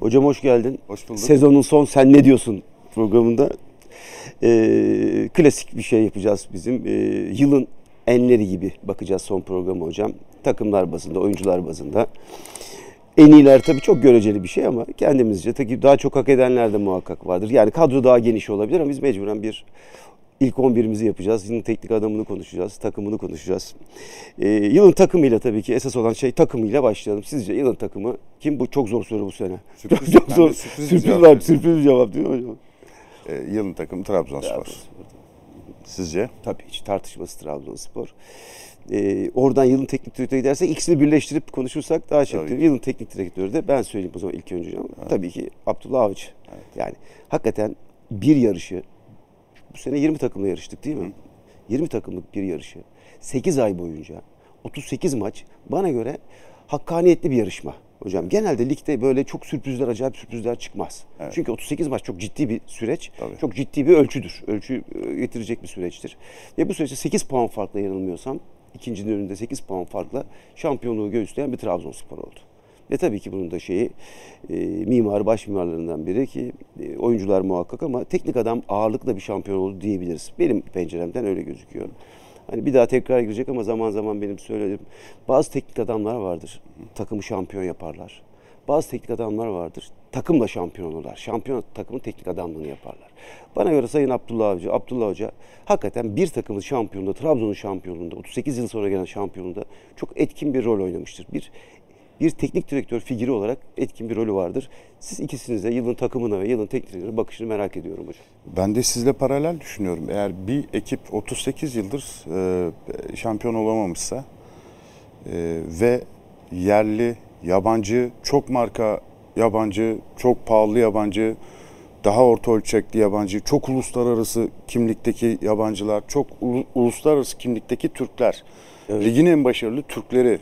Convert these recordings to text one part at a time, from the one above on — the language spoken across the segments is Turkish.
Hocam hoş geldin. Hoş bulduk. Sezonun son Sen Ne Diyorsun programında e, klasik bir şey yapacağız bizim. E, yılın enleri gibi bakacağız son programı hocam. Takımlar bazında, oyuncular bazında. En iyiler tabii çok göreceli bir şey ama kendimizce tabii daha çok hak edenler de muhakkak vardır. Yani kadro daha geniş olabilir ama biz mecburen bir ilk 11'imizi yapacağız. Yılın teknik adamını konuşacağız, takımını konuşacağız. Ee, yılın takımıyla tabii ki esas olan şey takımıyla başlayalım. Sizce yılın takımı kim? Bu çok zor soru bu sene. Sürpriz, çok zor. sürpriz, Sürpriz, cevap var, sürpriz cevap değil mi hocam? Ee, yılın takımı Trabzonspor. Trabzonspor. Sizce? Tabii hiç tartışması Trabzonspor. Ee, oradan yılın teknik direktörü gidersek ikisini birleştirip konuşursak daha. Tabii. Yılın teknik direktörü de ben söyleyeyim o zaman ilk önce hocam. Tabii ki Abdullah Avcı. Yani hakikaten bir yarışı bu sene 20 takımla yarıştık değil mi? 20 takımlık bir yarışı. 8 ay boyunca 38 maç bana göre hakkaniyetli bir yarışma. Hocam genelde ligde böyle çok sürprizler, acayip sürprizler çıkmaz. Evet. Çünkü 38 maç çok ciddi bir süreç. Tabii. Çok ciddi bir ölçüdür. Ölçü getirecek bir süreçtir. Ve bu süreçte 8 puan farkla yanılmıyorsam ikincinin önünde 8 puan farkla şampiyonluğu göğüsleyen bir Trabzonspor oldu. Ve tabii ki bunun da şeyi e, mimar, baş mimarlarından biri ki e, oyuncular muhakkak ama teknik adam ağırlıkla bir şampiyon oldu diyebiliriz. Benim penceremden öyle gözüküyor. Hani bir daha tekrar girecek ama zaman zaman benim söylediğim bazı teknik adamlar vardır. Takımı şampiyon yaparlar. Bazı teknik adamlar vardır. Takımla şampiyon olurlar. Şampiyon takımın teknik adamlığını yaparlar. Bana göre Sayın Abdullah Avcı, Abdullah Hoca hakikaten bir takımın şampiyonluğunda, Trabzon'un şampiyonluğunda, 38 yıl sonra gelen şampiyonluğunda çok etkin bir rol oynamıştır. Bir bir teknik direktör figürü olarak etkin bir rolü vardır. Siz ikisiniz de yılın takımına ve yılın teknik direktörü bakışını merak ediyorum hocam. Ben de sizle paralel düşünüyorum. Eğer bir ekip 38 yıldır e, şampiyon olamamışsa e, ve yerli, yabancı, çok marka yabancı, çok pahalı yabancı, daha orta ölçekli yabancı, çok uluslararası kimlikteki yabancılar, çok ulu- uluslararası kimlikteki Türkler, Evet. ligin en başarılı Türkleri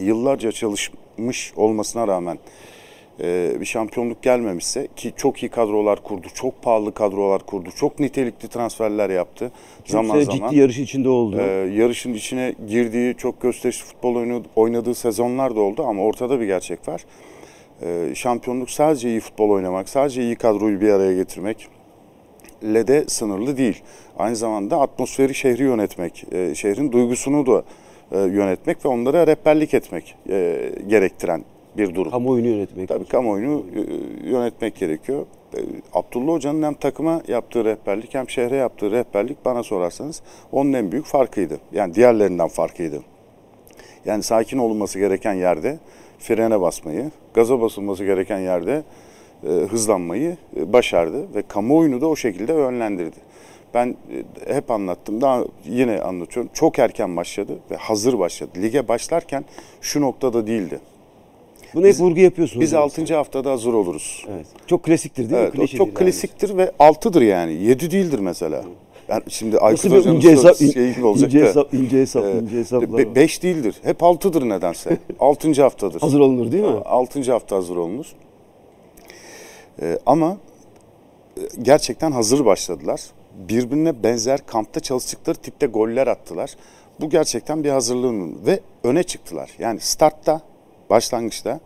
yıllarca çalışmış olmasına rağmen e, bir şampiyonluk gelmemişse ki çok iyi kadrolar kurdu, çok pahalı kadrolar kurdu, çok nitelikli transferler yaptı. zaman Kimse zaman ciddi yarış içinde oldu. e, yarışın içine girdiği, çok gösterişli futbol oynadığı sezonlar da oldu ama ortada bir gerçek var. E, şampiyonluk sadece iyi futbol oynamak, sadece iyi kadroyu bir araya getirmek le de sınırlı değil. Aynı zamanda atmosferi şehri yönetmek, e, şehrin duygusunu da e, yönetmek ve onlara rehberlik etmek e, gerektiren bir durum. Kamuoyunu yönetmek. Tabii kamuoyunu e, yönetmek gerekiyor. E, Abdullah Hoca'nın hem takıma yaptığı rehberlik hem şehre yaptığı rehberlik bana sorarsanız onun en büyük farkıydı. Yani diğerlerinden farkıydı. Yani sakin olunması gereken yerde frene basmayı, gaza basılması gereken yerde e, hızlanmayı başardı ve kamuoyunu da o şekilde yönlendirdi. Ben e, hep anlattım, daha yine anlatıyorum. Çok erken başladı ve hazır başladı. Lige başlarken şu noktada değildi. Bunu hep vurgu yapıyorsunuz. Biz hocam. 6. haftada hazır oluruz. Evet. Çok klasiktir değil Evet, mi? Klişedir çok yani. klasiktir ve 6'dır yani. 7 değildir mesela. Yani şimdi Aykut Hoca'nın ince hesap, şey olacak ince da. hesap, ince hesap, ince hesaplar var. 5 değildir. Hep 6'dır nedense. 6. haftadır. Hazır olunur değil mi? 6. hafta hazır olunur. Ee, ama e, gerçekten hazır başladılar. Birbirine benzer kampta çalıştıkları tipte goller attılar. Bu gerçekten bir hazırlığın ve öne çıktılar. Yani startta, başlangıçta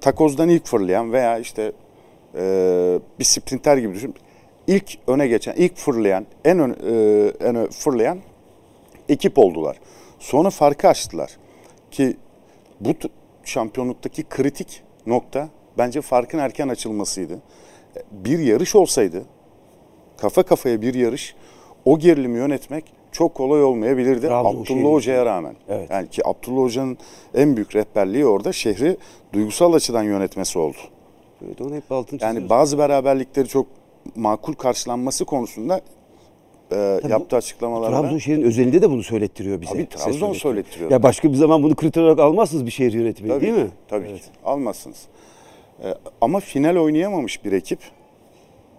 takozdan ilk fırlayan veya işte e, bir sprinter gibi düşün. İlk öne geçen, ilk fırlayan, en ön, e, en ö- fırlayan ekip oldular. Sonra farkı açtılar. Ki bu şampiyonluktaki kritik nokta bence farkın erken açılmasıydı. Bir yarış olsaydı, kafa kafaya bir yarış, o gerilimi yönetmek çok kolay olmayabilirdi Trabzon Abdullah. Hoca'ya rağmen. Evet. Yani ki Abdullah Hoca'nın en büyük rehberliği orada şehri duygusal açıdan yönetmesi oldu. Evet, onu hep altını Yani bazı beraberlikleri çok makul karşılanması konusunda e, yaptığı açıklamalarında Trabzonşehir'in özelinde de bunu söylettiriyor bize. Tabii, Trabzon söylettiriyor. Ya başka bir zaman bunu kriter olarak almazsınız bir şehir yönetimi Tabii değil mi? Tabii Evet. ki. Almazsınız. Ee, ama final oynayamamış bir ekip.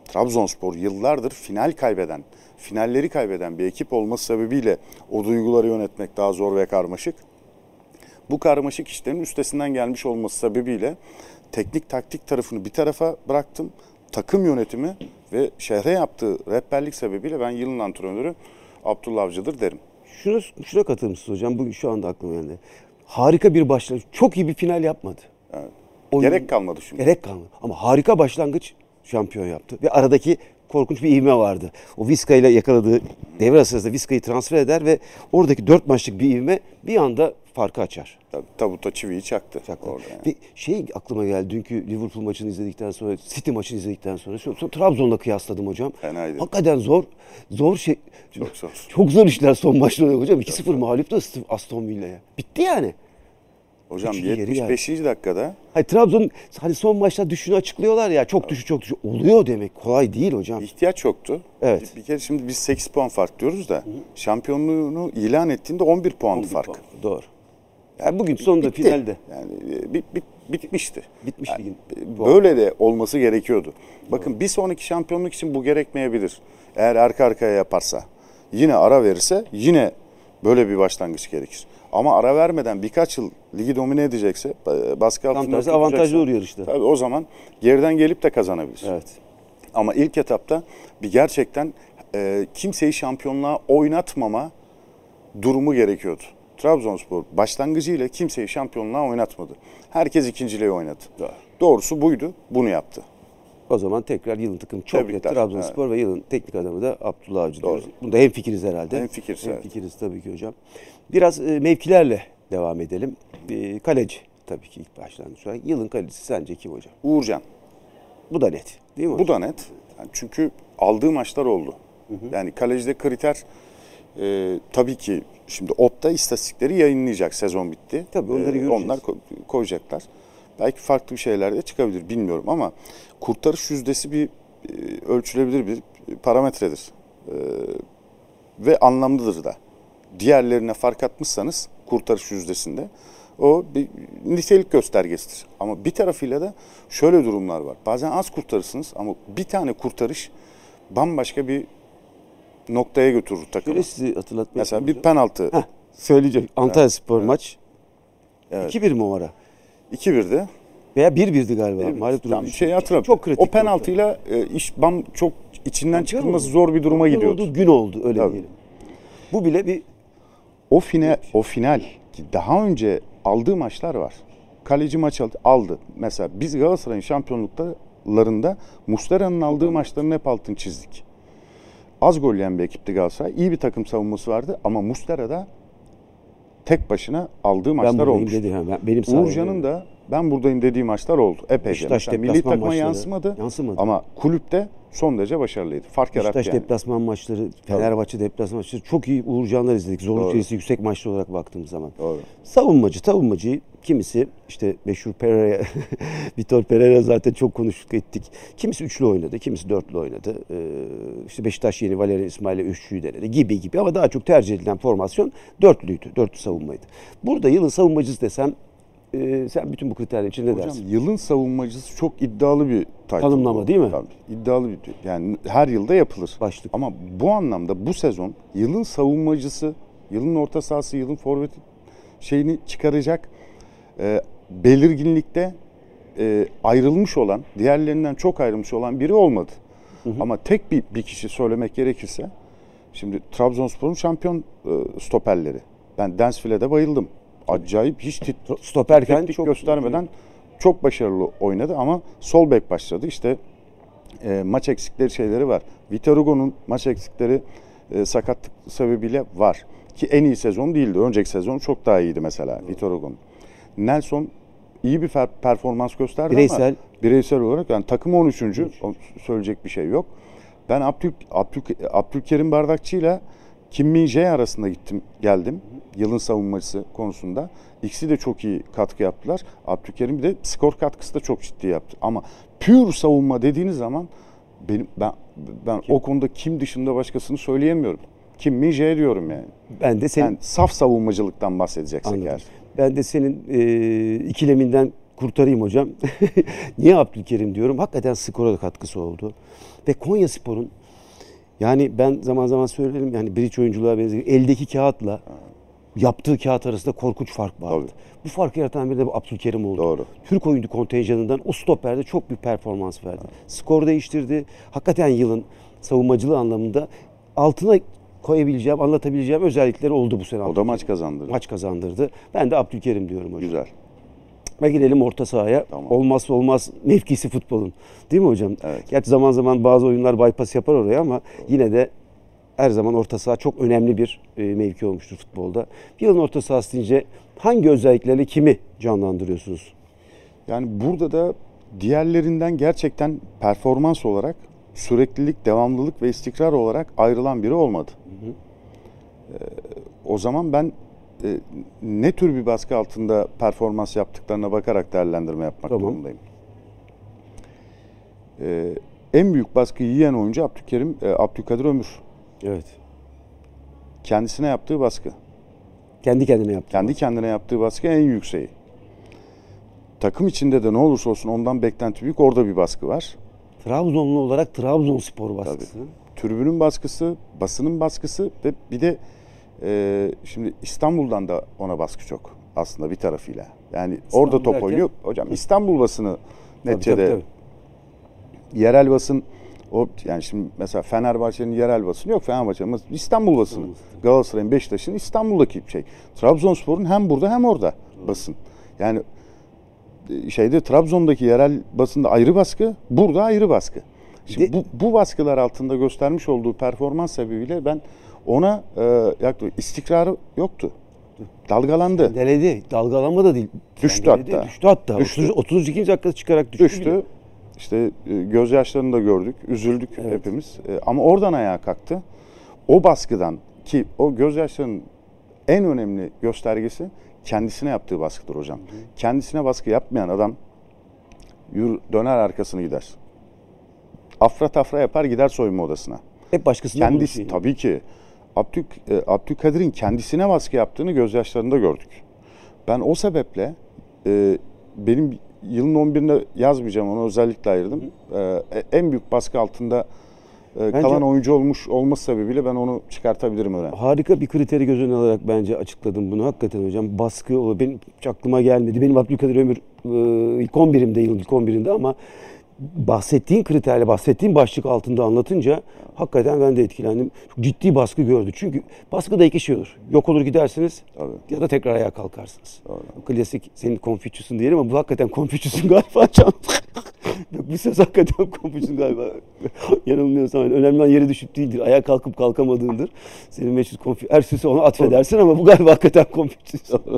Trabzonspor yıllardır final kaybeden, finalleri kaybeden bir ekip olması sebebiyle o duyguları yönetmek daha zor ve karmaşık. Bu karmaşık işlerin üstesinden gelmiş olması sebebiyle teknik taktik tarafını bir tarafa bıraktım. Takım yönetimi ve şehre yaptığı rehberlik sebebiyle ben yılın antrenörü Abdullah Avcı'dır derim. Şuna, şuna katılır mısınız hocam? Bugün şu anda aklıma geldi. Harika bir başlangıç. Çok iyi bir final yapmadı. Evet. oyun- Gerek kalmadı çünkü. Gerek kalmadı. Ama harika başlangıç şampiyon yaptı. Ve aradaki korkunç bir ivme vardı. O Vizca ile yakaladığı devre arası sırasında Vizca'yı transfer eder ve oradaki dört maçlık bir ivme bir anda farkı açar. Tabuta çiviyi çaktı. Çaktı. Orada yani. Ve şey aklıma geldi dünkü Liverpool maçını izledikten sonra, City maçını izledikten sonra, sonra, Trabzon'la kıyasladım hocam. Fenaydı. Hakikaten zor, zor şey. Çok zor. Çok zor işler son maçta hocam. 2-0 mağlup da Aston Villa'ya. Bitti yani. Hocam Üçüncü yarı 75. dakikada Hayır Trabzon hani son maçta düşüşünü açıklıyorlar ya. Çok düşü çok düşü. Oluyor demek. Kolay değil hocam. ihtiyaç yoktu. Evet. Bir, bir kere şimdi biz 8 puan fark diyoruz da şampiyonluğunu ilan ettiğinde 11 puan fark. Doğru. Yani bugün sonunda Bitti. finalde. Yani e, bit, bit, bitmişti. Bitmiş Yani, ligin. Böyle de olması gerekiyordu. Bakın bir sonraki şampiyonluk için bu gerekmeyebilir. Eğer arka arkaya yaparsa. Yine ara verirse yine böyle bir başlangıç gerekir. Ama ara vermeden birkaç yıl ligi domine edecekse, e, baskı Tam altında tersi avantajlı olur yarışta. Tabii o zaman geriden gelip de kazanabilir. Evet. Ama ilk etapta bir gerçekten e, kimseyi şampiyonluğa oynatmama durumu gerekiyordu. Trabzonspor başlangıcıyla kimseyi şampiyonluğa oynatmadı. Herkes ikinciliği oynadı. Doğru. Doğrusu buydu. Bunu yaptı. O zaman tekrar yılın takımı çok net. Trabzonspor ve yılın teknik adamı da Abdullah Avcı diyoruz. Bunda hemfikiriz herhalde. Hemfikiriz, evet. Hemfikiriz tabii ki hocam. Biraz e, mevkilerle devam edelim. E, kaleci tabii ki ilk başlangıç olarak. Yılın kalecisi sence kim hocam? Uğurcan. Bu da net değil mi Bu hocam? da net. Yani çünkü aldığı maçlar oldu. Yani kalecide kriter e, tabii ki şimdi Opta istatistikleri yayınlayacak sezon bitti. Tabii, onları göreceğiz. Onlar ko- koyacaklar. Belki farklı bir şeyler de çıkabilir bilmiyorum ama kurtarış yüzdesi bir e, ölçülebilir bir parametredir. E, ve anlamlıdır da. Diğerlerine fark atmışsanız kurtarış yüzdesinde o bir nitelik göstergesidir. Ama bir tarafıyla da şöyle durumlar var. Bazen az kurtarırsınız ama bir tane kurtarış bambaşka bir noktaya götürür takımı. Şöyle sizi hatırlatmaya Mesela bir penaltı. Heh, söyleyeceğim. Antalya Spor maç. Evet. 2-1 mi o ara? 2-1'de. Veya 1-1'di galiba. Evet, Mağlup tam durumda. bir şey hatırlamıyorum. Çok kritik. O penaltıyla e, iş bam çok içinden çıkılması zor bir duruma Şampiyon gidiyordu. olduğu gün oldu öyle Tabii. diyelim. Bu bile bir O final, o final ki daha önce aldığı maçlar var. Kaleci maç aldı, aldı. Mesela biz Galatasaray'ın şampiyonluklarında Muslera'nın aldığı maçların hep altını çizdik. Az gol yiyen bir ekipti Galatasaray. İyi bir takım savunması vardı ama Muslera'da tek başına aldığı maçlar olmuştu. dedi. Ben- benim Uğurcan'ın da ben buradayım dediği maçlar oldu. Epeyce. Beşiktaş milli takıma maçları yansımadı, yansımadı. ama kulüpte son derece başarılıydı. Fark yarattı yani. deplasman maçları, Fenerbahçe deplasman maçları çok iyi Uğurcanlar izledik. Zorluk yüksek maçlı olarak baktığımız zaman. Doğru. Savunmacı, savunmacıyı kimisi işte meşhur Pereira, Vitor Pereira zaten çok konuştuk ettik. Kimisi üçlü oynadı, kimisi dörtlü oynadı. Ee, işte Beşiktaş yeni Valerian İsmail'e üçlüyü denedi gibi gibi ama daha çok tercih edilen formasyon dörtlüydü, dörtlü savunmaydı. Burada yılın savunmacısı desem e, sen bütün bu kriterler için ne Hocam dersin? yılın savunmacısı çok iddialı bir title Tanımlama değil mi? Tabii, iddialı bir yani her yılda yapılır. Başlık. Ama bu anlamda bu sezon yılın savunmacısı, yılın orta sahası, yılın forvet şeyini çıkaracak e, belirginlikte e, ayrılmış olan, diğerlerinden çok ayrılmış olan biri olmadı. Ama tek bir, bir kişi söylemek gerekirse, şimdi Trabzonspor'un şampiyon e, stoperleri. Ben Densville'de bayıldım. Acayip hiç tit, Stoperken teknik çok göstermeden çok başarılı oynadı ama sol bek başladı. İşte e, maç eksikleri şeyleri var. Vitor Hugo'nun maç eksikleri e, sakatlık sebebiyle var. Ki en iyi sezon değildi. Önceki sezon çok daha iyiydi mesela Vitor Hugo'nun. Nelson iyi bir performans gösterdi Bireysel. ama bireysel olarak yani takım 13. O- söyleyecek bir şey yok. Ben Abdül, Abdül, Abdülkerim Bardakçı'yla Kim Min Jae arasında gittim geldim. Yılın savunmacısı konusunda. İkisi de çok iyi katkı yaptılar. Abdülkerim bir de skor katkısı da çok ciddi yaptı. Ama pür savunma dediğiniz zaman benim ben ben o konuda kim dışında başkasını söyleyemiyorum. Kim Min Jae diyorum yani. ben de senin Yani saf savunmacılıktan bahsedeceksek Anladım. eğer. Ben de senin e, ikileminden kurtarayım hocam. Niye Abdülkerim diyorum? Hakikaten skora da katkısı oldu. Ve Konya Spor'un yani ben zaman zaman söylerim yani bridge oyunculuğa benziyor. Eldeki kağıtla yaptığı kağıt arasında korkunç fark vardı. Tabii. Bu farkı yaratan biri de Abdülkerim oldu. Doğru. Türk oyuncu kontenjanından o stoperde çok büyük performans verdi. Skor değiştirdi. Hakikaten yılın savunmacılığı anlamında altına koyabileceğim, anlatabileceğim özellikleri oldu bu sene. O da maç kazandırdı. Maç kazandırdı. Ben de Abdülkerim diyorum hocam. Güzel. Ve gelelim orta sahaya. Tamam. Olmazsa olmaz mevkisi futbolun. Değil mi hocam? Evet. Gerçi zaman zaman bazı oyunlar bypass yapar oraya ama yine de her zaman orta saha çok önemli bir e, mevki olmuştur futbolda. Bir yılın orta sahası deyince hangi özelliklerle kimi canlandırıyorsunuz? Yani burada da diğerlerinden gerçekten performans olarak süreklilik, devamlılık ve istikrar olarak ayrılan biri olmadı. O zaman ben e, ne tür bir baskı altında performans yaptıklarına bakarak değerlendirme yapmak Tamam. durumundayım. Ee, en büyük baskıyı yiyen oyuncu Abdülkerim, e, Abdülkadir Ömür. Evet. Kendisine yaptığı baskı. Kendi kendine yaptı. Kendi kendine yaptığı baskı en yükseği. Takım içinde de ne olursa olsun ondan beklenti büyük. Orada bir baskı var. Trabzonlu olarak Trabzonspor baskısı. Tribünün baskısı, basının baskısı ve bir de e, şimdi İstanbul'dan da ona baskı çok aslında bir tarafıyla. Yani orada top derken? oynuyor. Hocam İstanbul basını Tabii, neticede tabii, tabii. yerel basın o yani şimdi mesela Fenerbahçe'nin yerel basını yok Fenerbahçe'nin İstanbul basını. Galatasaray'ın Beşiktaş'ın İstanbul'daki şey. Trabzonspor'un hem burada hem orada basın. Yani e, şeyde Trabzon'daki yerel basında ayrı baskı, burada ayrı baskı. Şimdi de- bu, bu baskılar altında göstermiş olduğu performans sebebiyle ben ona e, yaklaşık istikrarı yoktu. Dalgalandı. Deledi. Dalgalanma da değil. Düştü Deledi, hatta. Düştü hatta. Düştü. 30, 32. dakikada çıkarak düştü. düştü. bile. İşte e, gözyaşlarını da gördük, üzüldük Evet. hepimiz. E, Ama oradan ayağa kalktı. O baskıdan ki o gözyaşlarının en önemli göstergesi kendisine yaptığı baskıdır hocam. Kendisine baskı yapmayan adam yürü, döner arkasını gider. Afra tafra yapar gider soyunma odasına. Hep başkasının Kendisi tabii ki Abdük, e, Abdülkadir'in kendisine baskı yaptığını gözyaşlarında gördük. Ben o sebeple e, benim yılın 11'inde yazmayacağım onu özellikle ayırdım. E, en büyük baskı altında e, kalan oyuncu olmuş olması sebebiyle ben onu çıkartabilirim öne. Harika bir kriteri göz önüne alarak bence açıkladım bunu. Hakikaten hocam baskı benim hiç aklıma gelmedi. Benim Abdülkadir Ömür e, ilk 11'imde yılın ilk 11'inde ama bahsettiğin kriterle bahsettiğin başlık altında anlatınca hakikaten ben de etkilendim. Çok ciddi baskı gördü. Çünkü baskıda iki şey olur. Yok olur gidersiniz Tabii. ya da tekrar ayağa kalkarsınız. O klasik senin Confucius'un diyelim ama bu hakikaten Confucius'un galiba. Yok, bu söz hakikaten Confucius'un galiba. Yanılmıyorsam yani önemli olan yere düşüp değildir. Ayağa kalkıp kalkamadığındır. Senin meşhur. Her sözü ona atfedersin ama bu galiba hakikaten Confucius.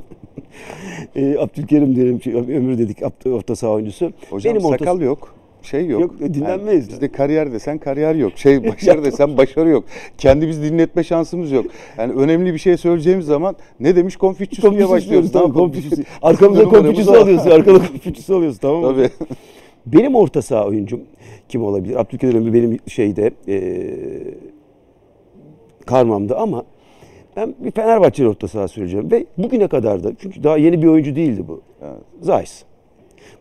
e, Abdülkerim diyelim. Ömür dedik orta saha oyuncusu. Hocam orta- sakal yok. Şey yok. Yok, dinlenmeyiz. bizde kariyer desen kariyer yok. Şey başarı desen başarı yok. Kendimizi dinletme şansımız yok. Yani önemli bir şey söyleyeceğimiz zaman ne demiş Confucius diye başlıyoruz. Tamam? Confucius. Arkamızda var. alıyorsun. Arkada Confucius'u alıyorsun tamam mı? Tabii. Benim orta saha oyuncum kim olabilir? Abdülkadir Ömür benim şeyde e, karmamda ama ben bir Fenerbahçeli orta saha söyleyeceğim. Ve bugüne kadar da çünkü daha yeni bir oyuncu değildi bu. Evet. Zayis.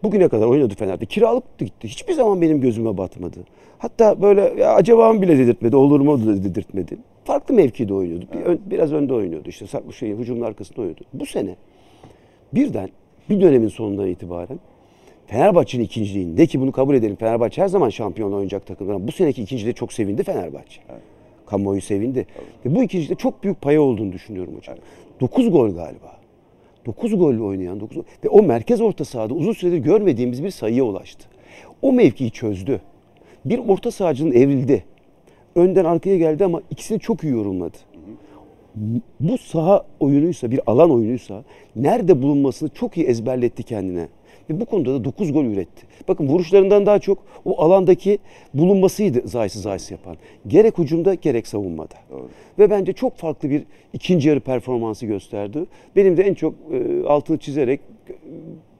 Bugüne kadar oynadı Fener'de. Kiralık gitti. Hiçbir zaman benim gözüme batmadı. Hatta böyle ya acaba mı bile dedirtmedi, olur mu da dedirtmedi. Farklı mevkide oynuyordu. Bir ön- biraz önde oynuyordu. İşte saklı şey, hücumun arkasında oynuyordu. Bu sene birden bir dönemin sonundan itibaren Fenerbahçe'nin ikinciliğinde ki bunu kabul edelim. Fenerbahçe her zaman şampiyon oynayacak takım. Ama bu seneki ikinciliğe çok sevindi Fenerbahçe. Kamuoyu sevindi. Ve bu ikincilikte çok büyük payı olduğunu düşünüyorum hocam. 9 gol galiba. 9 golle oynayan 9 gol. Ve o merkez orta sahada uzun süredir görmediğimiz bir sayıya ulaştı. O mevkiyi çözdü. Bir orta sahacının evrildi. Önden arkaya geldi ama ikisini çok iyi yorumladı. Bu saha oyunuysa, bir alan oyunuysa nerede bulunmasını çok iyi ezberletti kendine. Ve bu konuda da 9 gol üretti. Bakın vuruşlarından daha çok o alandaki bulunmasıydı Zayis'i Zayis yapan. Gerek hücumda gerek savunmada. Ve bence çok farklı bir ikinci yarı performansı gösterdi. Benim de en çok e, altını çizerek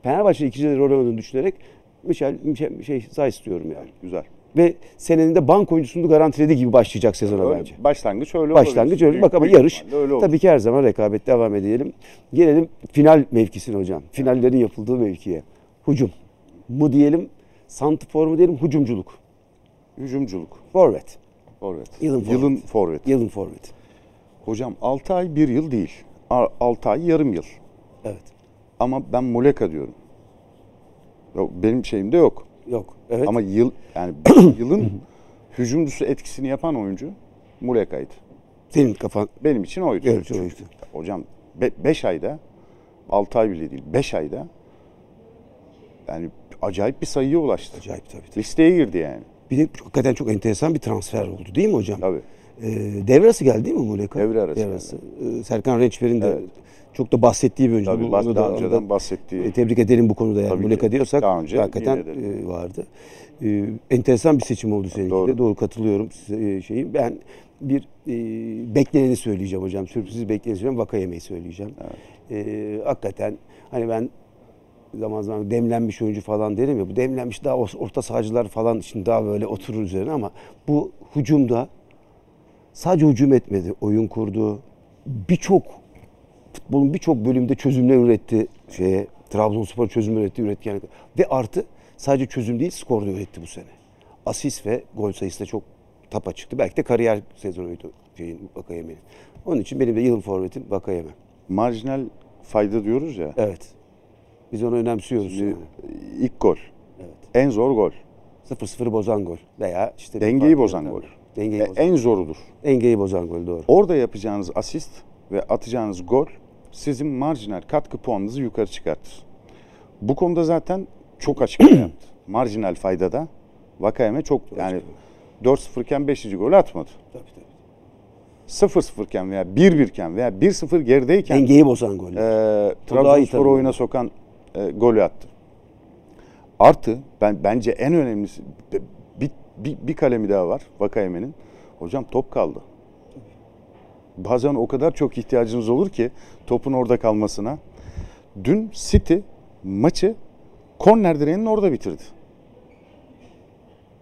Fenerbahçe ikinci yarı rol oynadığını düşünerek Michel, Michel şey Zayis diyorum yani. Güzel. Ve senenin de bank oyuncusunu garantilediği gibi başlayacak sezona Öyle, bence. Başlangıç öyle Başlangıç öyle. Bak ama yarış tabii ki her zaman rekabet devam edelim. Gelelim final mevkisine hocam. Finallerin yapıldığı mevkiye. Hücum mu diyelim, santifor mu diyelim, hücumculuk. Hücumculuk. Forvet. Forvet. Yılın forvet. Yılın forvet. Yılın forveti. Hocam 6 ay 1 yıl değil. 6 ay yarım yıl. Evet. Ama ben Muleka diyorum. Yok, benim şeyimde yok. Yok. Evet. Ama yıl yani yılın hücumcusu etkisini yapan oyuncu Muleka'ydı. senin kafan Benim için oydu. Evet, Çünkü oydu. Hocam 5 ayda 6 ay bile değil 5 ayda yani acayip bir sayıya ulaştı. Acayip tabii. tabii. Listeye girdi yani. Bir de hakikaten çok enteresan bir transfer oldu değil mi hocam? Tabii. Ee, devre arası geldi değil mi Muleka? Devre arası Ee, Serkan Rençber'in de Evet. Çok da bahsettiği bir oyuncu. Tabii bunu daha da- önceden da- bahsettiği. E, tebrik edelim bu konuda yani. Tabii Muleka ki. diyorsak Daha önce hakikaten e, vardı. E, enteresan bir seçim oldu seninki Doğru. de. Doğru katılıyorum size e, şeyi. Ben bir e, bekleneni söyleyeceğim hocam. Sürpriz bekleneni söyleyeceğim. Vaka yemeği söyleyeceğim. E, hakikaten hani ben zaman zaman demlenmiş oyuncu falan derim ya. Bu demlenmiş daha or- orta sahacılar falan için daha böyle oturur üzerine ama bu hücumda sadece hücum etmedi. Oyun kurdu. Birçok futbolun birçok bölümde çözümler üretti şeye. Trabzonspor çözüm üretti, üretkenlik. Ve artı sadece çözüm değil skor da üretti bu sene. Asist ve gol sayısı da çok tapa çıktı. Belki de kariyer sezonuydu şeyin Vakayeme'nin. Onun için benim de yılın forvetim Vakayeme. Marjinal fayda diyoruz ya. Evet. Biz onu önemsiyoruz. Şimdi yani. ilk gol. Evet. En zor gol. 0-0 bozan gol veya işte Dengeyi bozan gol. Dengeyi E, bozan. En zorudur. Dengeyi bozan gol doğru. Orada yapacağınız asist ve atacağınız gol sizin marjinal katkı puanınızı yukarı çıkartır. Bu konuda zaten çok açıklama yaptı. Marjinal faydada Vakayeme çok yani 4-0 iken 5. golü atmadı. Tabii, tabii. 0-0 iken veya 1-1 iken veya 1-0 gerideyken Dengeyi bozan gol. e, Trabzonspor oyuna sokan e, golü attı. Artı ben bence en önemlisi bir, bir, bir kalemi daha var Vakayeme'nin. Hocam top kaldı. Bazen o kadar çok ihtiyacınız olur ki topun orada kalmasına. Dün City maçı korner direğinin orada bitirdi.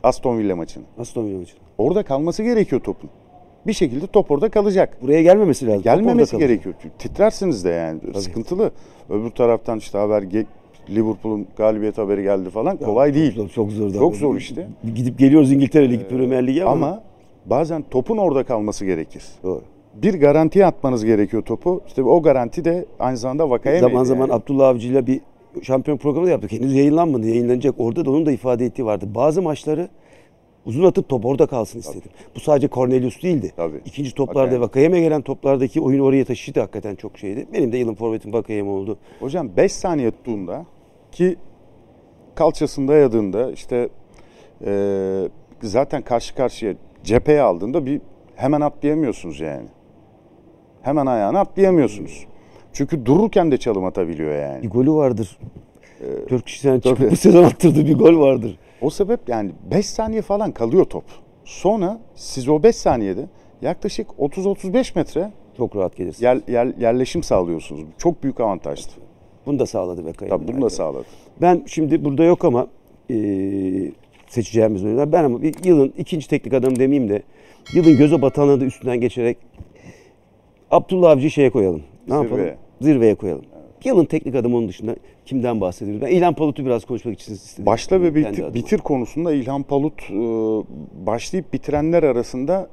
Aston Villa maçını. Aston Villa maçı. Orada kalması gerekiyor topun. Bir şekilde top orada kalacak. Buraya gelmemesi lazım. Gelmemesi gerekiyor. Titrersiniz de yani. Sıkıntılı. Öbür taraftan işte haber Liverpool'un galibiyet haberi geldi falan. Kolay değil. Çok zor, çok zor. Çok zor işte. Gidip geliyoruz İngiltere Ligi, Premier Ligi ama, Ama bazen topun orada kalması gerekir. doğru. Bir garantiye atmanız gerekiyor topu. İşte o garanti de aynı zamanda vakaya zaman zaman Abdullah Avcı'yla bir şampiyon programı da yaptık. Henüz yayınlanmadı. Yayınlanacak. Orada da onun da ifade ettiği vardı. Bazı maçları uzun atıp top orada kalsın istedim. Bu sadece Cornelius değildi. Tabii. İkinci toplarda Vakayeme. Vakayeme gelen toplardaki oyunu oraya taşıdı hakikaten çok şeydi. Benim de yılın forvetim Vakayeme oldu. Hocam 5 saniye tuttuğunda ki kalçasında yadığında işte eee, zaten karşı karşıya cepheye aldığında bir hemen atlayamıyorsunuz yani. Hemen ayağını atlayamıyorsunuz. Çünkü dururken de çalım atabiliyor yani. Bir golü vardır. Dört kişiden çıkıp bu sezon attırdığı bir gol vardır. O sebep yani 5 saniye falan kalıyor top. Sonra siz o 5 saniyede yaklaşık 30-35 metre Çok rahat gelirsin. yer, yer- yerleşim sağlıyorsunuz. Çok büyük avantajdı. Bunu da sağladı Vakayeme. Tabii bunu da sağladı. Ben şimdi burada yok ama e, seçeceğimiz oyuncular. Ben ama bir yılın ikinci teknik adamı demeyeyim de yılın göze batanlığı da üstünden geçerek Abdullah Avcı'yı şeye koyalım. Ne Zirveye. yapalım? Zirveye koyalım. Yılın teknik adamı onun dışında kimden bahsediyoruz? Ben İlhan Palut'u biraz konuşmak için istedim. Başla ve bitir, bitir konusunda İlhan Palut e, başlayıp bitirenler arasında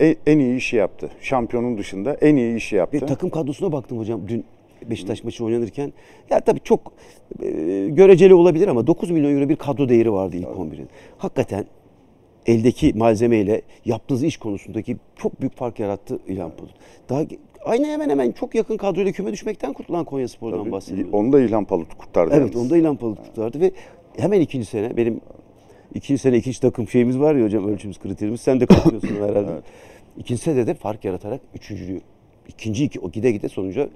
e, en iyi işi yaptı. Şampiyonun dışında en iyi işi yaptı. Ve takım kadrosuna baktım hocam dün Beşiktaş maçı oynanırken. Ya tabii çok e, göreceli olabilir ama 9 milyon euro bir kadro değeri vardı ilk 11'in. Hakikaten eldeki malzemeyle yaptığı iş konusundaki çok büyük fark yarattı İlhan Bulut. Daha aynı hemen hemen çok yakın kadroyla küme düşmekten kurtulan Konya Spor'dan Tabii, bahsediyoruz. Onu da İlhan Palut kurtardı. Evet yalnız. onda İlhan Bulut tutardı ve hemen ikinci sene benim ikinci sene ikinci takım şeyimiz var ya hocam ölçümüz kriterimiz. Sen de katılıyorsun herhalde. İkinci senede de fark yaratarak üçüncülüğü ikinci iki o gide gide sonuca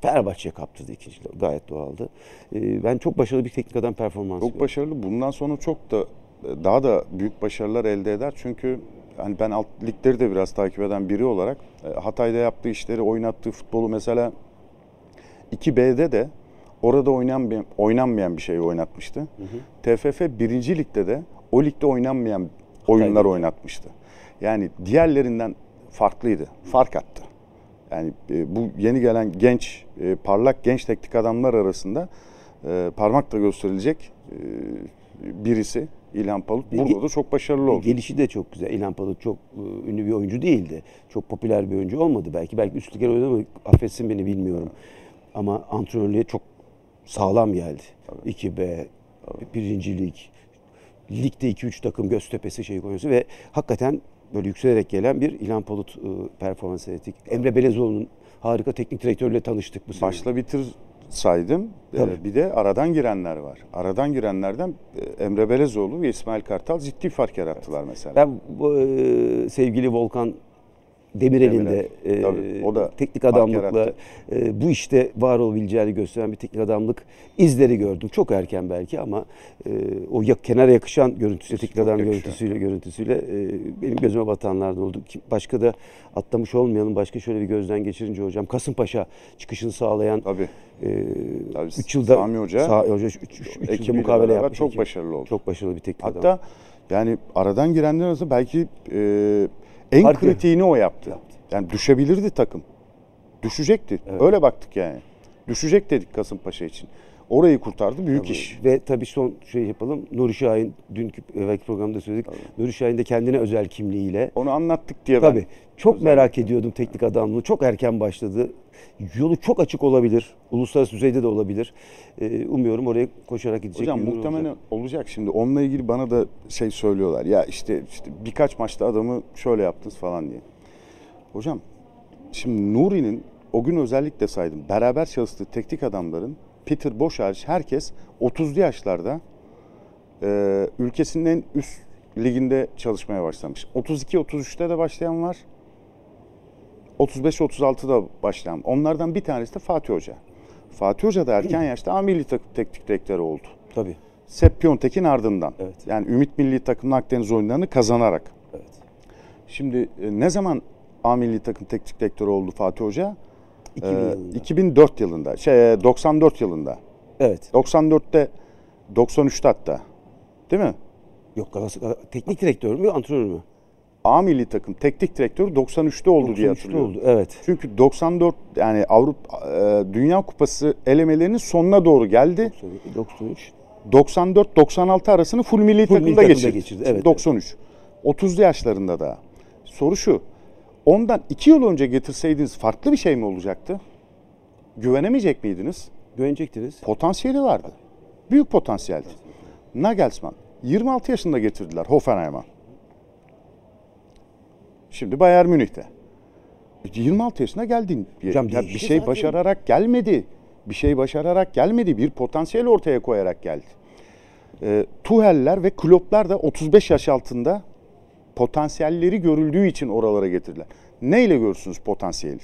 Fenerbahçe'ye kaptırdı ikinci. Gayet doğaldı. Ee, ben çok başarılı bir teknik adam performansı. Çok başarılı. Bundan sonra çok da daha da büyük başarılar elde eder. Çünkü hani ben alt ligleri de biraz takip eden biri olarak e, Hatay'da yaptığı işleri, oynattığı futbolu mesela 2B'de de orada oynanmayan, oynanmayan bir şeyi oynatmıştı. TFF 1. Lig'de de o ligde oynanmayan oyunlar oynatmıştı. Yani diğerlerinden farklıydı. Fark attı. Yani e, bu yeni gelen genç, e, parlak genç teknik adamlar arasında parmakla gösterilecek birisi İlhan Palut. Ve Burada ge- da çok başarılı oldu. Gelişi de çok güzel. İlhan Palut çok e, ünlü bir oyuncu değildi. Çok popüler bir oyuncu olmadı. Belki belki üst lige oynadı ama affetsin beni bilmiyorum. Ama antrenörlüğe çok sağlam geldi. 2B, birinci lig, ligde 2-3 takım Göztepe'si şey koyuyorsun ve hakikaten böyle yükselerek gelen bir İlhan Palut e, performans ettik. Emre Belezoğlu'nun harika teknik direktörüyle tanıştık bu sene. Başla bitir saydım. Ee, Tabii. bir de aradan girenler var. Aradan girenlerden e, Emre Belezoğlu ve İsmail Kartal ciddi fark yarattılar mesela. Ben bu, e, sevgili Volkan Demirel'in de e, tabii, o da teknik adamlıkla e, bu işte var olabileceğini gösteren bir teknik adamlık izleri gördüm. Çok erken belki ama e, o ya, kenara yakışan görüntüsü, teknik adam yakışıyor. görüntüsüyle görüntüsüyle e, benim gözüme batanlardan oldu. Başka da atlamış olmayalım. Başka şöyle bir gözden geçirince hocam Kasımpaşa çıkışını sağlayan Tabii. e, Tabii, 3 yılda Sami Hoca, Sa- Hoca 3 yılda ekibiyle mukavele beraber yapmış. çok ekip. başarılı oldu. Çok başarılı bir teknik adam. Hatta yani aradan girenler arasında belki e, en Farkı kritiğini o yaptı. yaptı. Yani düşebilirdi takım. Düşecekti. Evet. Öyle baktık yani. Düşecek dedik Kasımpaşa için. Orayı kurtardı. Büyük Tabii. iş. Ve tabii son şey yapalım. Nuri Şahin, dünkü evvelki programda söyledik. Nuri Şahin de kendine özel kimliğiyle. Onu anlattık diye ben Tabii. Çok merak ediyordum teknik adamlığı. Çok erken başladı. Yolu çok açık olabilir. Uluslararası düzeyde de olabilir. Ee, umuyorum oraya koşarak gidecek. Hocam muhtemelen olacak. olacak şimdi. Onunla ilgili bana da şey söylüyorlar. Ya işte işte birkaç maçta adamı şöyle yaptınız falan diye. Hocam şimdi Nuri'nin o gün özellikle saydım. Beraber çalıştığı teknik adamların Peter Boş hariç herkes 30'lu yaşlarda e, ülkesinin en üst liginde çalışmaya başlamış. 32-33'te de başlayan var. 35-36'da başlayan. Onlardan bir tanesi de Fatih Hoca. Fatih Hoca da erken yaşta A milli takım teknik direktörü oldu. Tabii. Sepp Piontek'in ardından. Evet. Yani Ümit Milli Takım'ın Akdeniz oyunlarını kazanarak. Evet. Şimdi e, ne zaman A Milli Takım teknik direktörü oldu Fatih Hoca? 2000 Ee, yılında. 2004 yılında. Şey e, 94 yılında. Evet. 94'te 93'te hatta. Değil mi? Yok Galatasaray teknik direktör mü, antrenör mü? A Milli Takım teknik direktörü 93'te oldu diye 93'te hatırlıyorum. oldu. Evet. Çünkü 94 yani Avrupa e, Dünya Kupası elemelerinin sonuna doğru geldi. 93. 94-96 arasını full milli Full takımda, milli takımda geçirdi. geçirdi, evet, 93. 30'lu yaşlarında da. Soru şu. Ondan 2 yıl önce getirseydiniz farklı bir şey mi olacaktı? Güvenemeyecek miydiniz? Güvenecektiniz. Potansiyeli vardı. Büyük potansiyeldi. Nagelsmann 26 yaşında getirdiler Hoffenheim'a. Şimdi Bayern Münih'te. 26 yaşına geldin. Hocam Ya bir şey başararak gelmedi. Bir şey başararak gelmedi. Bir potansiyel ortaya koyarak geldi. E, Tuhel'ler ve Klopp'lar da 35 yaş altında potansiyelleri görüldüğü için oralara getirdiler. Neyle görürsünüz potansiyeli?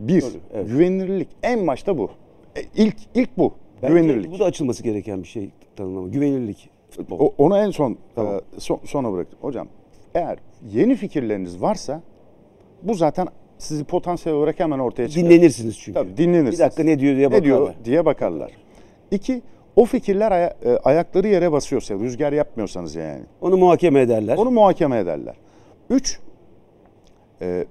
Bir, Tabii, evet. güvenilirlik. En başta bu. E, ilk ilk bu. Bence güvenilirlik. Bu da açılması gereken bir şey tanımlama. Güvenilirlik. Futbol. O- onu en son Tamam. e, son- sona bıraktım. Hocam eğer yeni fikirleriniz varsa bu zaten sizi potansiyel olarak hemen ortaya çıkar. Dinlenirsiniz çünkü. Tabii dinlenirsiniz. Bir dakika ne diyor diye ne diyor bakarlar. diye bakarlar. İki, o fikirler aya- e, ayakları yere basıyorsa, rüzgar yapmıyorsanız yani. Onu muhakeme ederler. Onu muhakeme ederler. Üç, e,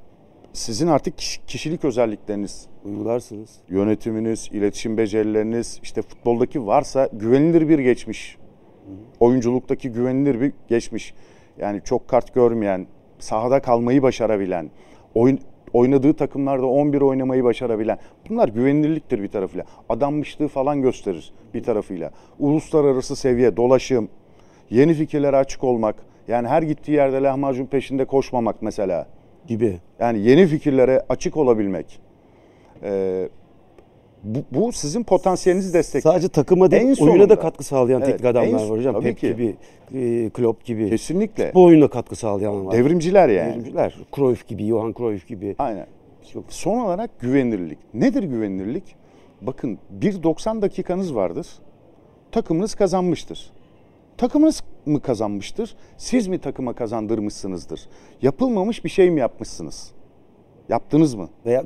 sizin artık kiş- kişilik özellikleriniz, uygularsınız. yönetiminiz, iletişim becerileriniz, işte futboldaki varsa güvenilir bir geçmiş. Oyunculuktaki güvenilir bir geçmiş. Yani çok kart görmeyen, sahada kalmayı başarabilen, oyun, oynadığı takımlarda 11 oynamayı başarabilen. Bunlar güvenilirliktir bir tarafıyla. Adanmışlığı falan gösterir bir tarafıyla. Uluslararası seviye, dolaşım, yeni fikirlere açık olmak. Yani her gittiği yerde lahmacun peşinde koşmamak mesela. Gibi. Yani yeni fikirlere açık olabilmek. Ee, bu, bu sizin potansiyelinizi destekler. Sadece takıma değil, En oyuna sonunda- da katkı sağlayan Evet, teknik adamlar en- var hocam. Pep ki. gibi, e, Klopp gibi. Kesinlikle. Bu oyuna katkı sağlayan var. Devrimciler yani. Devrimciler. Cruyff gibi, Johan Cruyff gibi. Aynen. Çok Son olarak güvenilirlik. Nedir güvenilirlik? Bakın bir 90 dakikanız vardır. Takımınız kazanmıştır. Takımınız mı kazanmıştır? Siz mi takıma kazandırmışsınızdır? Yapılmamış bir şey mi yapmışsınız? Yaptınız mı? veya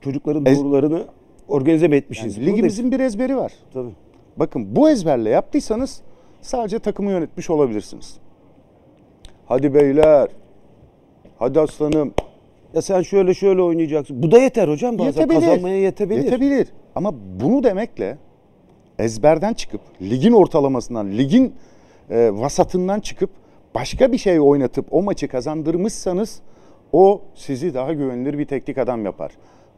çocukların doğrularını organize mi etmişiz? Yani ligimizin bir ezberi var. Tabii. Bakın bu ezberle yaptıysanız sadece takımı yönetmiş olabilirsiniz. Hadi beyler. Hadi aslanım. Ya sen şöyle şöyle oynayacaksın. Bu da yeter hocam bazen. Kazanmaya yetebilir. Yetebilir. Ama bunu demekle ezberden çıkıp ligin ortalamasından, ligin e, vasatından çıkıp başka bir şey oynatıp o maçı kazandırmışsanız o sizi daha güvenilir bir teknik adam yapar.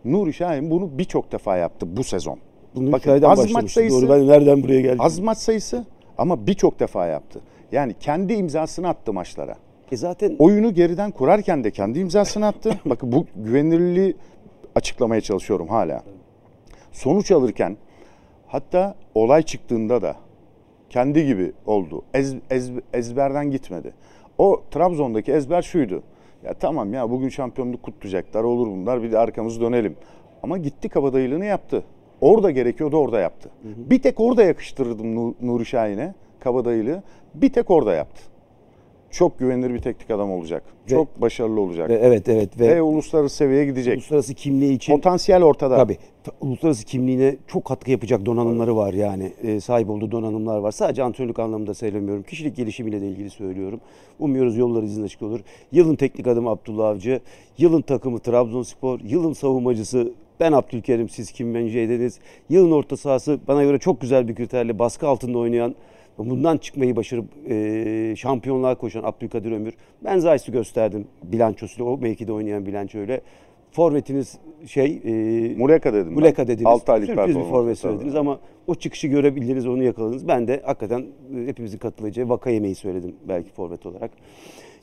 Nuri Şahin bunu birçok defa yaptı bu sezon. Bunu Bakın, az maç sayısı- Doğru ben nereden buraya geldim? Az maç sayısı ama birçok defa yaptı. Yani kendi imzasını attı maçlara. E zaten Oyunu geriden kurarken de kendi imzasını attı. Bakın bu güvenilirliği açıklamaya çalışıyorum hala. Sonuç alırken Hatta olay çıktığında da kendi gibi oldu. Ez, ez- ezberden gitmedi. O Trabzon'daki ezber şuydu. Ya tamam ya bugün şampiyonluk kutlayacaklar olur bunlar bir de arkamızı dönelim. Ama gitti kabadayılığını yaptı. Orada gerekiyordu orada yaptı. Bir tek orada yakıştırırdım Nu- Nuri Şahin'e kabadayılığı. Bir tek orada yaptı. Çok güvenilir bir teknik adam olacak. Çok başarılı olacak. Ve evet evet ve, Ve uluslararası seviyeye gidecek. uluslararası kimliği için Potansiyel ortada. Tabii. Ta- Uluslararası kimliğine çok katkı yapacak donanımları var yani. E, sahip olduğu donanımlar var. Sadece antrenörlük anlamında söylemiyorum. Kişilik gelişimiyle de ilgili söylüyorum. Umuyoruz yolları izin açık olur. Yılın teknik adamı Abdullah Avcı. Yılın takımı Trabzonspor. Yılın savunmacısı ben Abdülkerim siz kim bence ediniz. Yılın orta sahası bana göre çok güzel bir kriterle baskı altında oynayan bundan çıkmayı başarıp e, şampiyonluğa koşan Abdülkadir Ömür. Ben Zayt'ı gösterdim bilançosuyla. O mevkide oynayan bilanço öyle. Forvetiniz şey e, Muleka dedim. Muleka dediniz. Altı aylık Sürpriz bir forvet söylediniz ama o çıkışı görebildiniz, onu yakaladınız. Ben de hakikaten e, hepimizin katılacağı vaka yemeği söyledim belki forvet olarak.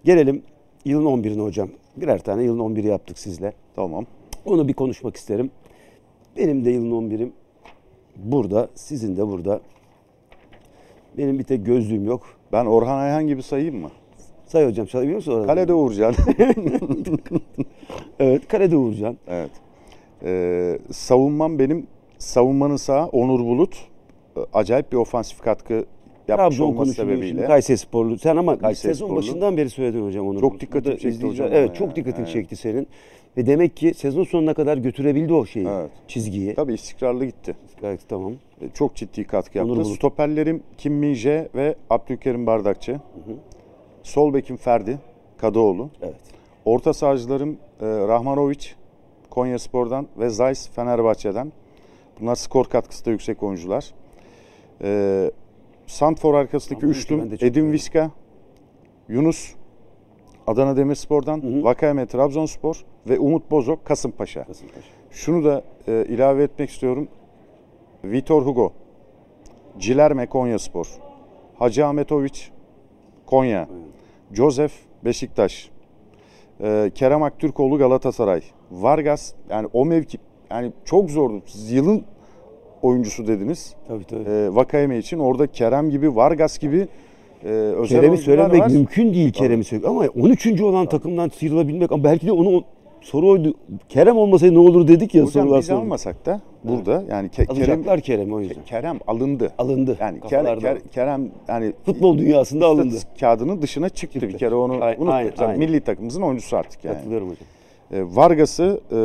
Gelelim yılın 11'ine hocam. Birer tane yılın 11'i yaptık sizle. Tamam. Onu bir konuşmak isterim. Benim de yılın 11'im burada, sizin de burada. Benim bir tek gözlüğüm yok. Ben Orhan Ayhan gibi sayayım mı? Say hocam çalabiliyor musun? Kalede Uğurcan. Evet, kalede Uğurcan. evet. Ee, savunmam benim savunmanın sağı Onur Bulut. Ee, Acayip bir ofansif katkı yapmış Trabzon olması sebebiyle. Kayseri Sporlu. Sen ama Kayseri sezon Sporlu. başından beri söyledin hocam onu. Çok dikkatimi çekti hocam Evet ama çok dikkatini Evet. çekti senin. Ve demek ki sezon sonuna kadar götürebildi o şeyi. Evet. Çizgiyi. Tabii istikrarlı gitti. Gayet tamam. Ee, Çok ciddi katkı Onur yaptı. Bulut. Stoperlerim Kim Minje ve Abdülkerim Bardakçı. Sol bekim Ferdi Kadıoğlu. Evet. Orta sahacılarım e, Rahmanovic Konya Spor'dan ve Zeiss Fenerbahçe'den. Bunlar skor katkısı da yüksek oyuncular. E, Santfor arkasındaki Rahmanovic üçlüm Edin. Viska, Yunus Adana Demirspor'dan, Vakayeme Trabzonspor ve Umut Bozok Kasımpaşa. Kasımpaşa. Şunu da e, ilave etmek istiyorum. Vitor Hugo, Cilerme Konyaspor, Hacı Ahmetoviç Konya, Joseph Beşiktaş, e, Kerem Aktürkoğlu Galatasaray, Vargas yani o mevki yani çok zordu. Siz yılın oyuncusu dediniz. Tabii tabii. E, Vakayeme için orada Kerem gibi, Vargas gibi e, özel Kerem'i söylemek var. mümkün değil Kerem'i söylemek. Ama 13. olan takımdan sıyrılabilmek ama belki de onu soru oydu. Kerem olmasaydı ne olur dedik ya Hocam sorular biz almasak da burada yani Ke- Kerem, Alacaklar Kerem'i o yüzden. Kerem alındı. Alındı. Yani Kerem, Kerem yani Futbol dünyasında alındı. kağıdının dışına çıktı, bir kere onu Aynen, unuttuk. aynen, Zaten aynen. Milli takımımızın oyuncusu artık yani. Katılıyorum hocam. E, Vargas'ı e,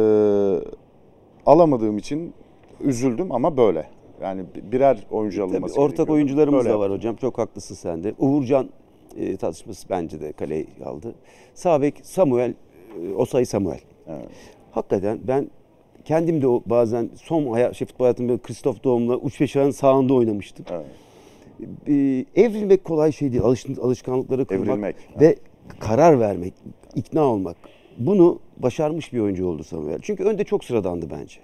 alamadığım için üzüldüm ama böyle. Yani birer oyuncu Tabii, alınması ortak gerekiyordu. oyuncularımız Böyle da var hocam. Çok haklısın sen de. Uğurcan e, tartışması bence de kaleyi aldı. Sağ bek Samuel, e, Osay Samuel. Evet. Hakikaten ben kendim de o bazen son hayat, şey, futbol hayatımda Kristof Doğum'la uç beşağın sağında oynamıştım. Evet. E, evrilmek kolay şey değil. Alış, alışkanlıkları kırmak Evrilmek, ve karar vermek, ikna olmak. Bunu başarmış bir oyuncu oldu Samuel. Çünkü önde çok sıradandı bence.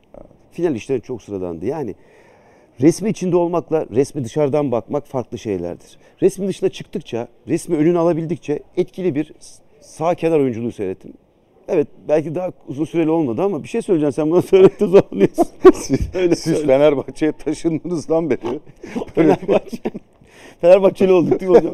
Final işleri çok sıradandı. Yani resmi içinde olmakla resmi dışarıdan bakmak farklı şeylerdir. Resmin dışına çıktıkça, resmi önüne alabildikçe etkili bir sağ kenar oyunculuğu seyrettim. Evet belki daha uzun süreli olmadı ama bir şey söyleyeceksin sen bana söyledi zorluyorsun. Öyle Siz söyle. Fenerbahçe'ye taşındığınızdan beri Fenerbahçe. Fenerbahçeli olduk değil mi hocam?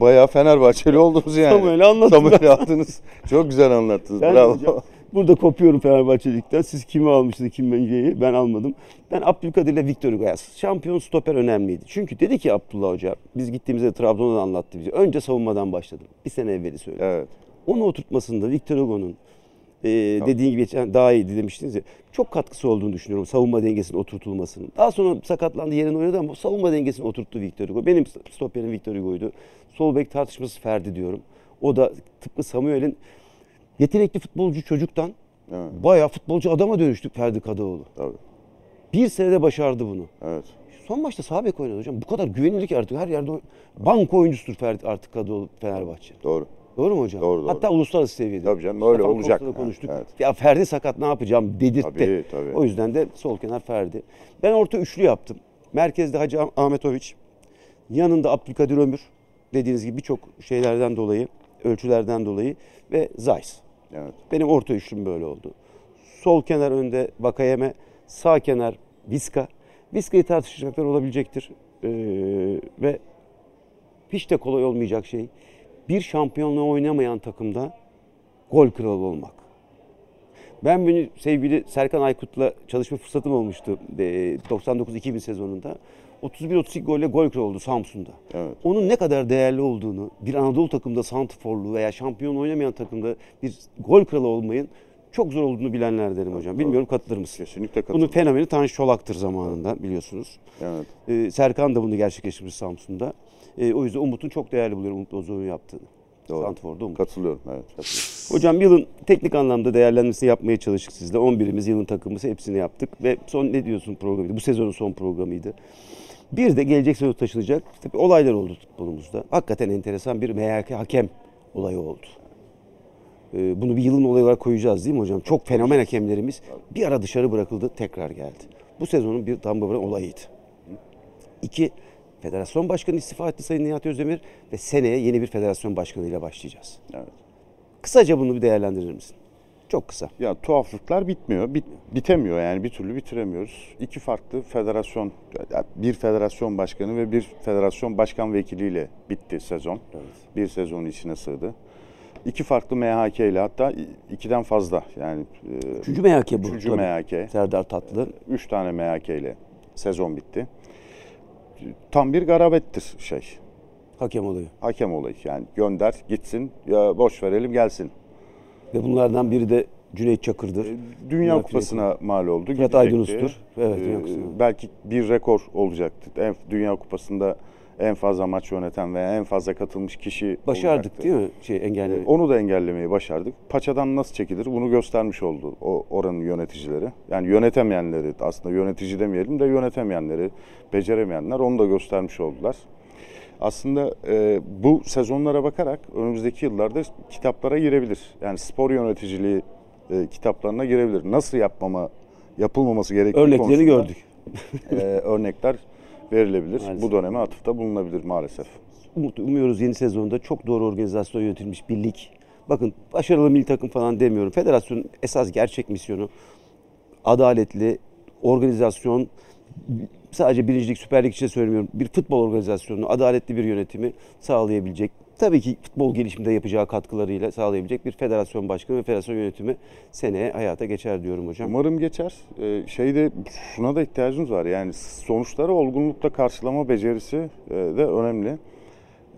bayağı Fenerbahçeli oldunuz yani. Samuel'i anlattın. Samuel'i aldınız. Çok güzel anlattınız. Ben Bravo. hocam burada kopuyorum Fenerbahçelikten. Siz kimi almıştınız Kim Mence'yi? Ben almadım. Ben Abdülkadir ile Victor Hugo'ya. Şampiyon stoper önemliydi. Çünkü dedi ki Abdullah Hoca, biz gittiğimizde Trabzon'da anlattı bize. Önce savunmadan başladım. Bir sene evveli söyledi. Evet. Onu oturtmasında Victor Hugo'nun e, dediğin gibi geçen daha iyiydi demiştiniz ya. Çok katkısı olduğunu düşünüyorum savunma dengesinin oturtulmasının. Daha sonra sakatlandı yerine oynadı ama savunma dengesini oturttu Victor Hugo. Benim stoperim Victor Hugo'ydu. Sol bek tartışması Ferdi diyorum. O da tıpkı Samuel'in yetenekli futbolcu çocuktan Evet. bayağı futbolcu adama dönüştü Ferdi Kadıoğlu. Tabii. Bir senede başardı bunu. Evet. Son maçta sağ bek oynadı hocam. Bu kadar güvenilir ki artık her yerde banko oyuncusudur Ferdi artık Kadıoğlu Fenerbahçe. Doğru. Doğru mu hocam? Doğru, doğru. Hatta uluslararası seviyede. Tabii canım, öyle Stefan olacak. Kosta'da konuştuk. Evet. Ya Ferdi sakat ne yapacağım dedirtti. Tabii, tabii. O yüzden de sol kenar Ferdi. Ben orta üçlü yaptım. Merkezde Hacı Ah- Ahmetoviç. Yanında Abdülkadir Ömür. Dediğiniz gibi birçok şeylerden dolayı, ölçülerden dolayı ve Zeiss. Evet. Benim orta üçlüm böyle oldu. Sol kenar önde Vakayeme, sağ kenar Viska Vizca'yı tartışacaklar olabilecektir. Ee, ve hiç de kolay olmayacak şey bir şampiyonluğu oynamayan takımda gol kralı olmak. Ben bunu sevgili Serkan Aykut'la çalışma fırsatım olmuştu e, 99-2000 sezonunda. 31-32 golle gol kralı oldu Samsun'da. Evet. Onun ne kadar değerli olduğunu, bir Anadolu takımda santrforlu veya şampiyon oynamayan takımda bir gol kralı olmayın çok zor olduğunu bilenlerdenim hocam. Bilmiyorum katılır mısın? Kesinlikle Bunun katılıyorum. fenomeni Tanju Çolak'tır zamanında biliyorsunuz. Evet. Ee, Serkan da bunu gerçekleştirmiş Samsun'da. Ee, o yüzden Umut'un çok değerli buluyorum Umut Bozok'un yaptığını. Doğru. Santrfor'da Umut. Katılıyorum. Evet. Katılıyorum. Hocam yılın teknik anlamda değerlendirmesini yapmaya çalıştık sizle. 11'imiz yılın takımımızı hepsini yaptık ve son ne diyorsun programıydı? Bu sezonun son programıydı. Bir de gelecek sezon taşınacak tabii olaylar oldu futbolumuzda. Hakikaten enteresan bir MHK hakem olayı oldu. Ee, bunu bir yılın olayı olarak koyacağız değil mi hocam? Çok fenomen hakemlerimiz bir ara dışarı bırakıldı, tekrar geldi. Bu sezonun bir damga vuran olayıydı. İki, federasyon başkanı istifa etti Sayın Nihat Özdemir ve seneye yeni bir federasyon başkanıyla başlayacağız. Evet. Kısaca bunu bir değerlendirir misin? Çok kısa. Ya tuhaflıklar bitmiyor. Bit, bitemiyor yani bir türlü bitiremiyoruz. İki farklı federasyon, bir federasyon başkanı ve bir federasyon başkan vekiliyle bitti sezon. Bir sezonun içine sığdı. İki farklı MHK ile hatta ikiden fazla yani e, Üçüncü MHK bu. üçüncü tabii. MHK, Serdar Tatlı. üç tane MHK ile sezon bitti. Tam bir garabettir şey. Hakem olayı. Hakem olayı yani gönder gitsin ya boş verelim gelsin. Ve bunlardan biri de Cüneyt Çakır'dır. Dünya Dünya Kupası'na mal oldu. Fırat. Aydınus'tur. Evet, Ee, belki bir rekor olacaktı. Dünya Kupası'nda en fazla maç yöneten veya en fazla katılmış kişi Başardık olacaktı. değil mi? Şey engellemeyi. Onu da engellemeyi başardık. Paçadan nasıl çekilir bunu göstermiş oldu o oranın yöneticileri. Yani yönetemeyenleri aslında yönetici demeyelim de yönetemeyenleri, beceremeyenler onu da göstermiş oldular. Aslında e, bu sezonlara bakarak önümüzdeki yıllarda kitaplara girebilir. Yani spor yöneticiliği e, kitaplarına girebilir. Nasıl yapmama yapılmaması gerektiği Örneklerini konusunda, gördük. e, örnekler verilebilir. Maalesef. Bu döneme atıfta bulunabilir maalesef. Umut- Umuyoruz yeni sezonda çok doğru organizasyon yönetilmiş bir lig. Bakın başarılı milli takım falan demiyorum. Federasyonun esas gerçek misyonu adaletli organizasyon sadece birincilik, Süper Lig için söylemiyorum. Bir futbol organizasyonunu, adaletli bir yönetimi sağlayabilecek. Tabii ki futbol gelişiminde yapacağı katkılarıyla sağlayabilecek bir federasyon başkanı ve federasyon yönetimi seneye hayata geçer diyorum hocam. Umarım geçer. Ee, şeyde şuna da ihtiyacımız var. Yani sonuçları olgunlukla karşılama becerisi e, de önemli.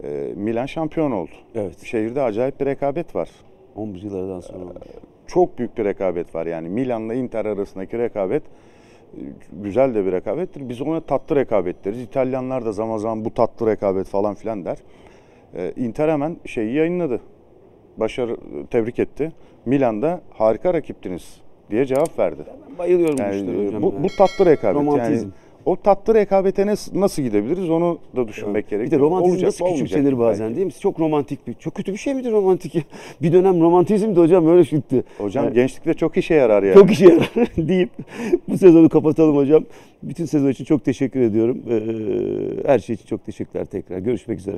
Ee, Milan şampiyon oldu. Evet. Şehirde acayip bir rekabet var. 11 yıllardan sonra olmuş. Çok büyük bir rekabet var. Yani Milan'la Inter arasındaki rekabet e, güzel de bir rekabettir. Biz ona tatlı rekabet deriz. İtalyanlar da zaman zaman bu tatlı rekabet falan filan der. Ee, Inter hemen şeyi yayınladı. Başarı tebrik etti. Milan'da harika rakiptiniz diye cevap verdi. Ben bayılıyorum Yani işlere hocam. bu, bu tatlı rekabet. Romantizm. Yani o tatlı rekabete nasıl, gidebiliriz onu da düşünmek Bir gerekiyor. de romantizm Olacak nasıl küçümsenir bazen belki. değil mi? Çok romantik bir, çok kötü bir şey midir romantik ya? Bir dönem romantizmdi hocam öyle gitti. Hocam Yani gençlikte çok işe yarar yani. Çok işe yarar deyip bu sezonu kapatalım hocam. Bütün sezon için çok teşekkür ediyorum. Ee, her şey için çok teşekkürler tekrar. Görüşmek üzere.